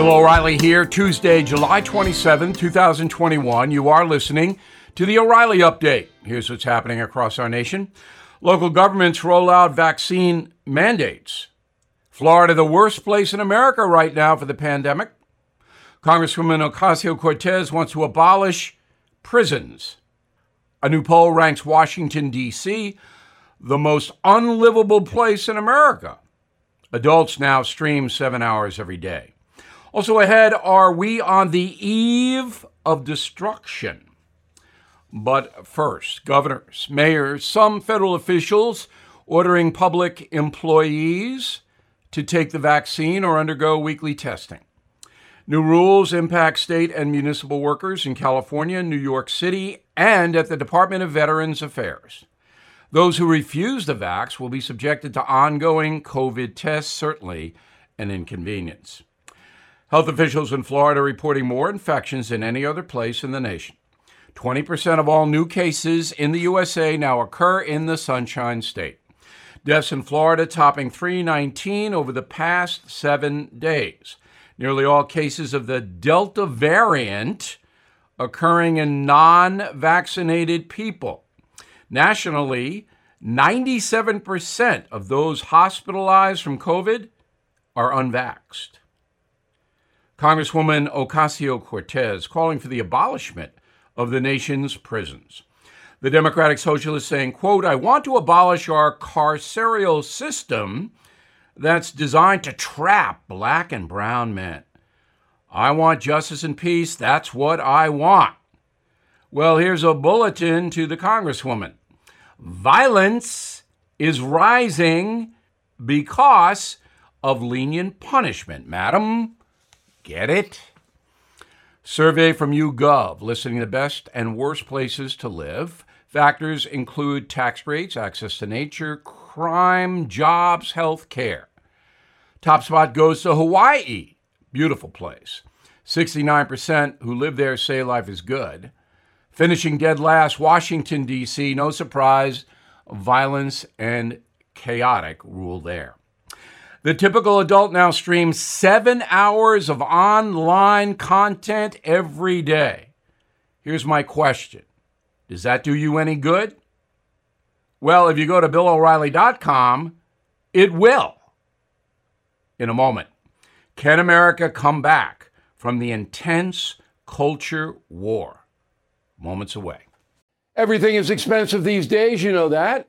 Bill O'Reilly here, Tuesday, July 27, 2021. You are listening to the O'Reilly Update. Here's what's happening across our nation. Local governments roll out vaccine mandates. Florida, the worst place in America right now for the pandemic. Congresswoman Ocasio Cortez wants to abolish prisons. A new poll ranks Washington, D.C. the most unlivable place in America. Adults now stream seven hours every day. Also ahead, are we on the eve of destruction? But first, governors, mayors, some federal officials ordering public employees to take the vaccine or undergo weekly testing. New rules impact state and municipal workers in California, New York City, and at the Department of Veterans Affairs. Those who refuse the vax will be subjected to ongoing COVID tests, certainly an inconvenience. Health officials in Florida reporting more infections than any other place in the nation. 20% of all new cases in the USA now occur in the Sunshine State. Deaths in Florida topping 319 over the past seven days. Nearly all cases of the Delta variant occurring in non vaccinated people. Nationally, 97% of those hospitalized from COVID are unvaxxed. Congresswoman Ocasio Cortez calling for the abolishment of the nation's prisons. The Democratic Socialist saying, quote, I want to abolish our carceral system that's designed to trap black and brown men. I want justice and peace. That's what I want. Well, here's a bulletin to the Congresswoman. Violence is rising because of lenient punishment, madam. Get it? Survey from YouGov listing the best and worst places to live. Factors include tax rates, access to nature, crime, jobs, health care. Top spot goes to Hawaii. Beautiful place. 69% who live there say life is good. Finishing dead last, Washington, D.C. No surprise, violence and chaotic rule there. The typical adult now streams seven hours of online content every day. Here's my question Does that do you any good? Well, if you go to BillO'Reilly.com, it will. In a moment, can America come back from the intense culture war? Moments away. Everything is expensive these days, you know that.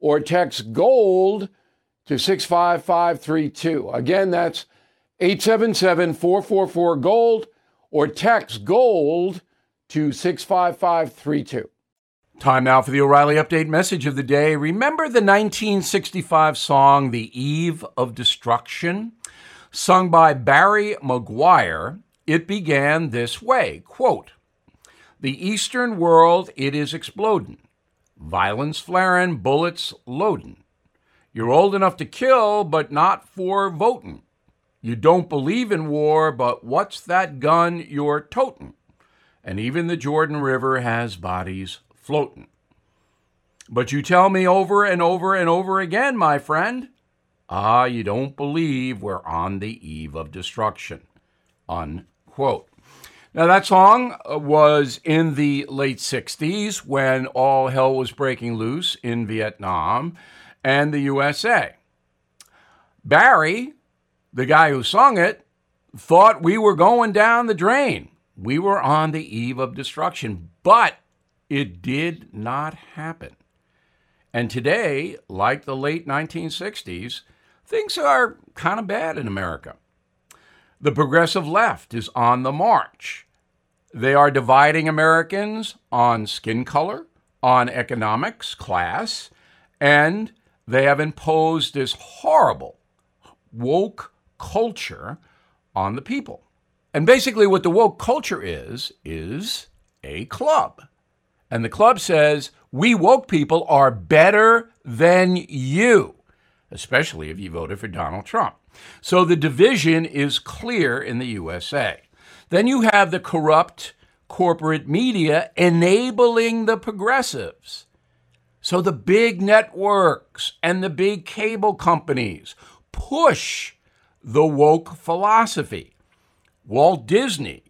or text GOLD to 65532. Again, that's 877 444 GOLD or text GOLD to 65532. Time now for the O'Reilly Update message of the day. Remember the 1965 song, The Eve of Destruction? Sung by Barry McGuire, it began this way quote, The Eastern world, it is exploding. Violence flaring, bullets loading. You're old enough to kill, but not for voting. You don't believe in war, but what's that gun you're toting? And even the Jordan River has bodies floating. But you tell me over and over and over again, my friend, ah, you don't believe we're on the eve of destruction. Unquote. Now, that song uh, was in the late 60s when all hell was breaking loose in Vietnam and the USA. Barry, the guy who sung it, thought we were going down the drain. We were on the eve of destruction, but it did not happen. And today, like the late 1960s, things are kind of bad in America. The progressive left is on the march. They are dividing Americans on skin color, on economics, class, and they have imposed this horrible woke culture on the people. And basically, what the woke culture is, is a club. And the club says, we woke people are better than you, especially if you voted for Donald Trump. So the division is clear in the USA. Then you have the corrupt corporate media enabling the progressives. So the big networks and the big cable companies push the woke philosophy. Walt Disney,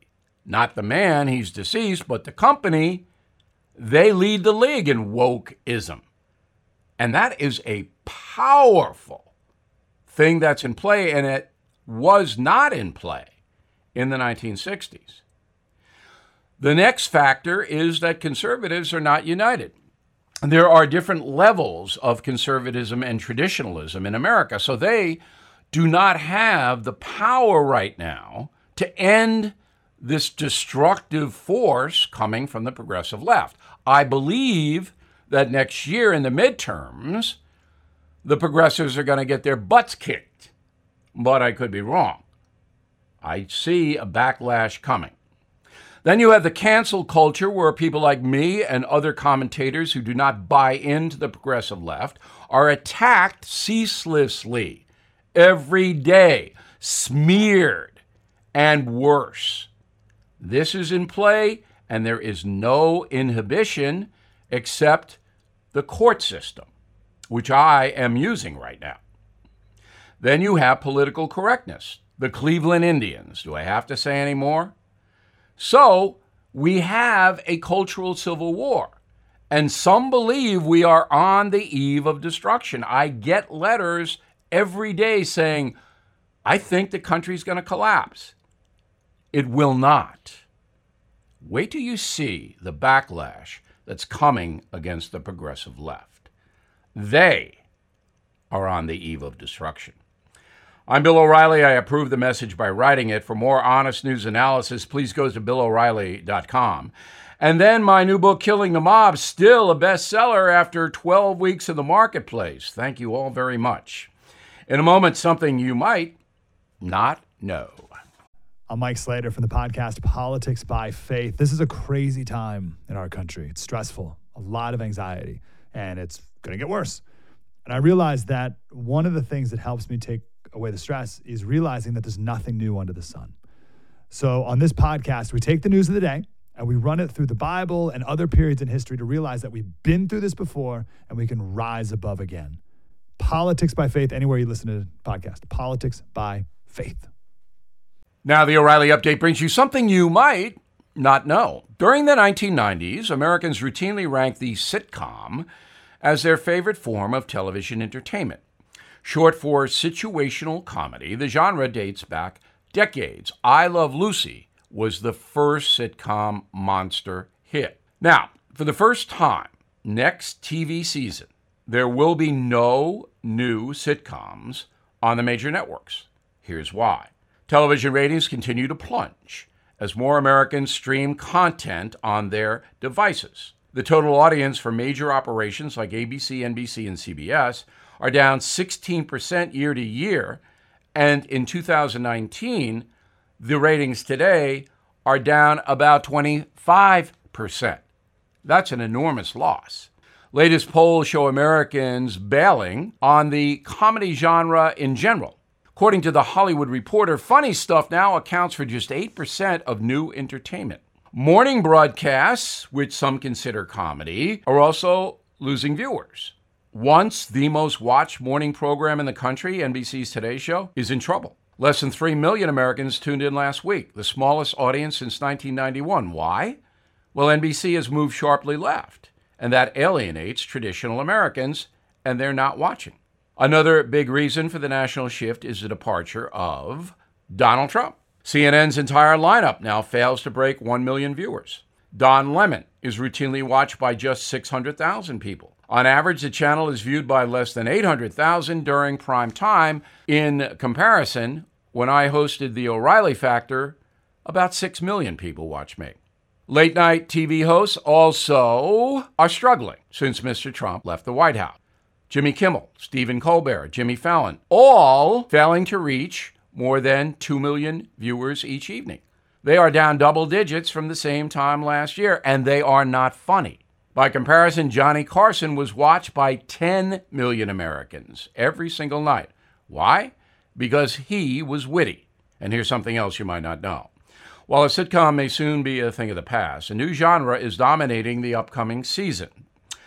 not the man, he's deceased, but the company, they lead the league in wokeism. And that is a powerful thing that's in play, and it was not in play in the 1960s. The next factor is that conservatives are not united. There are different levels of conservatism and traditionalism in America. So they do not have the power right now to end this destructive force coming from the progressive left. I believe that next year in the midterms, the progressives are going to get their butts kicked. But I could be wrong. I see a backlash coming. Then you have the cancel culture where people like me and other commentators who do not buy into the progressive left are attacked ceaselessly every day, smeared, and worse. This is in play, and there is no inhibition except the court system, which I am using right now. Then you have political correctness. The Cleveland Indians. Do I have to say any more? So we have a cultural civil war. And some believe we are on the eve of destruction. I get letters every day saying, I think the country's going to collapse. It will not. Wait till you see the backlash that's coming against the progressive left. They are on the eve of destruction. I'm Bill O'Reilly. I approve the message by writing it. For more honest news analysis, please go to BillO'Reilly.com. And then my new book, Killing the Mob, still a bestseller after 12 weeks in the marketplace. Thank you all very much. In a moment, something you might not know. I'm Mike Slater from the podcast Politics by Faith. This is a crazy time in our country. It's stressful, a lot of anxiety, and it's going to get worse. And I realized that one of the things that helps me take away the stress is realizing that there's nothing new under the sun. So on this podcast, we take the news of the day and we run it through the Bible and other periods in history to realize that we've been through this before and we can rise above again. Politics by faith, anywhere you listen to the podcast. Politics by faith. Now, the O'Reilly update brings you something you might not know. During the 1990s, Americans routinely ranked the sitcom as their favorite form of television entertainment. Short for situational comedy, the genre dates back decades. I Love Lucy was the first sitcom monster hit. Now, for the first time, next TV season, there will be no new sitcoms on the major networks. Here's why. Television ratings continue to plunge as more Americans stream content on their devices. The total audience for major operations like ABC, NBC, and CBS are down 16% year to year. And in 2019, the ratings today are down about 25%. That's an enormous loss. Latest polls show Americans bailing on the comedy genre in general. According to The Hollywood Reporter, funny stuff now accounts for just 8% of new entertainment. Morning broadcasts, which some consider comedy, are also losing viewers. Once the most watched morning program in the country, NBC's Today Show, is in trouble. Less than 3 million Americans tuned in last week, the smallest audience since 1991. Why? Well, NBC has moved sharply left, and that alienates traditional Americans, and they're not watching. Another big reason for the national shift is the departure of Donald Trump. CNN's entire lineup now fails to break 1 million viewers. Don Lemon is routinely watched by just 600,000 people. On average, the channel is viewed by less than 800,000 during prime time. In comparison, when I hosted the O'Reilly Factor, about 6 million people watch me. Late night TV hosts also are struggling since Mr. Trump left the White House. Jimmy Kimmel, Stephen Colbert, Jimmy Fallon, all failing to reach more than 2 million viewers each evening. They are down double digits from the same time last year, and they are not funny. By comparison, Johnny Carson was watched by 10 million Americans every single night. Why? Because he was witty. And here's something else you might not know. While a sitcom may soon be a thing of the past, a new genre is dominating the upcoming season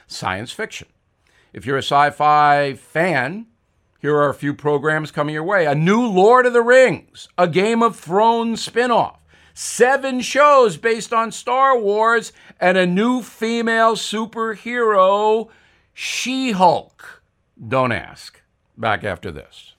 science fiction. If you're a sci fi fan, here are a few programs coming your way a new Lord of the Rings, a Game of Thrones spinoff, seven shows based on Star Wars, and a new female superhero, She Hulk. Don't ask. Back after this.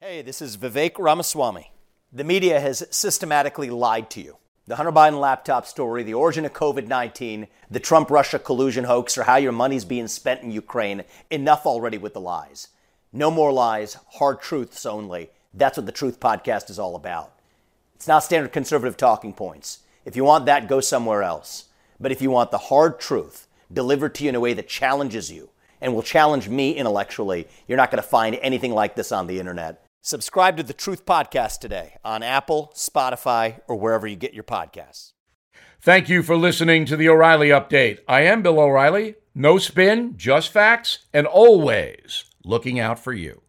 Hey, this is Vivek Ramaswamy. The media has systematically lied to you. The Hunter Biden laptop story, the origin of COVID 19, the Trump Russia collusion hoax, or how your money's being spent in Ukraine. Enough already with the lies. No more lies, hard truths only. That's what the Truth Podcast is all about. It's not standard conservative talking points. If you want that, go somewhere else. But if you want the hard truth delivered to you in a way that challenges you and will challenge me intellectually, you're not going to find anything like this on the internet. Subscribe to the Truth Podcast today on Apple, Spotify, or wherever you get your podcasts. Thank you for listening to the O'Reilly Update. I am Bill O'Reilly. No spin, just facts, and always looking out for you.